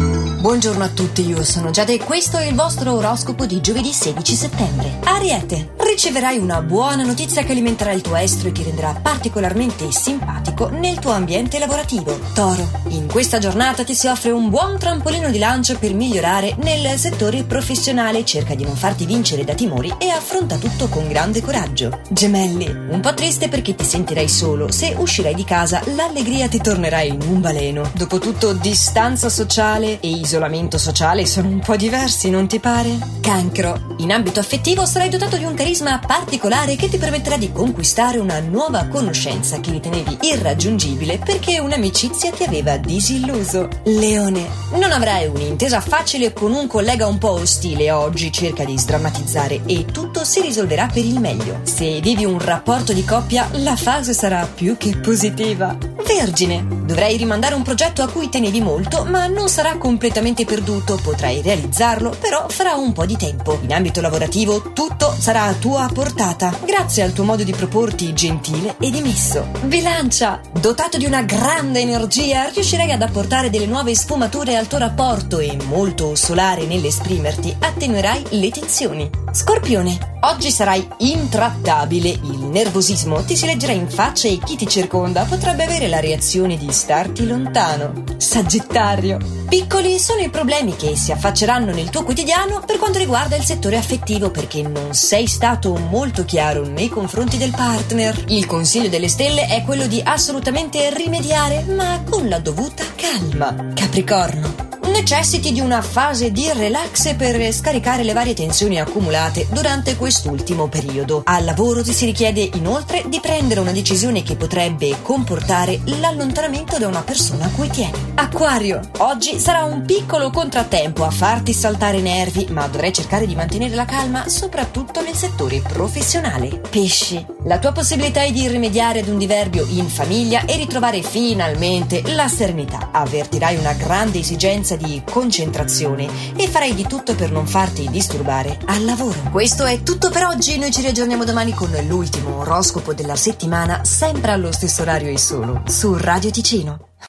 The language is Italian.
Buongiorno a tutti, io sono Giada e questo è il vostro oroscopo di giovedì 16 settembre. Ariete, riceverai una buona notizia che alimenterà il tuo estro e ti renderà particolarmente simpatico nel tuo ambiente lavorativo. Toro, in questa giornata ti si offre un buon trampolino di lancio per migliorare nel settore professionale. Cerca di non farti vincere da timori e affronta tutto con grande coraggio. Gemelli, un po' triste perché ti sentirai solo. Se uscirai di casa, l'allegria ti tornerà in un baleno. Dopotutto, distanza sociale e isolamento sociale sono un po' diversi, non ti pare? Cancro. In ambito affettivo sarai dotato di un carisma particolare che ti permetterà di conquistare una nuova conoscenza che ritenevi irraggiungibile perché un'amicizia ti aveva disilluso. Leone. Non avrai un'intesa facile con un collega un po' ostile oggi, cerca di sdrammatizzare e tutto si risolverà per il meglio. Se vivi un rapporto di coppia, la fase sarà più che positiva. Vergine. Dovrai rimandare un progetto a cui tenevi molto, ma non sarà completamente perduto. Potrai realizzarlo, però farà un po' di tempo. In ambito lavorativo, tutto sarà a tua portata, grazie al tuo modo di proporti gentile e dimesso. Bilancia. Dotato di una grande energia, riuscirai ad apportare delle nuove sfumature al tuo rapporto e molto solare nell'esprimerti attenuerai le tensioni. Scorpione. Oggi sarai intrattabile, il nervosismo ti si leggerà in faccia e chi ti circonda potrebbe avere la reazione di starti lontano. Sagittario. Piccoli sono i problemi che si affacceranno nel tuo quotidiano per quanto riguarda il settore affettivo perché non sei stato molto chiaro nei confronti del partner. Il consiglio delle stelle è quello di assolutamente rimediare ma con la dovuta calma. Capricorno necessiti di una fase di relax per scaricare le varie tensioni accumulate durante quest'ultimo periodo. Al lavoro ti si richiede inoltre di prendere una decisione che potrebbe comportare l'allontanamento da una persona a cui tieni. Acquario, oggi sarà un piccolo contrattempo a farti saltare i nervi, ma dovrai cercare di mantenere la calma soprattutto nel settore professionale. Pesci, la tua possibilità è di rimediare ad un diverbio in famiglia e ritrovare finalmente la serenità. Avvertirai una grande esigenza di concentrazione e farai di tutto per non farti disturbare al lavoro. Questo è tutto per oggi, noi ci riaggiorniamo domani con l'ultimo oroscopo della settimana, sempre allo stesso orario e solo, su Radio Ticino.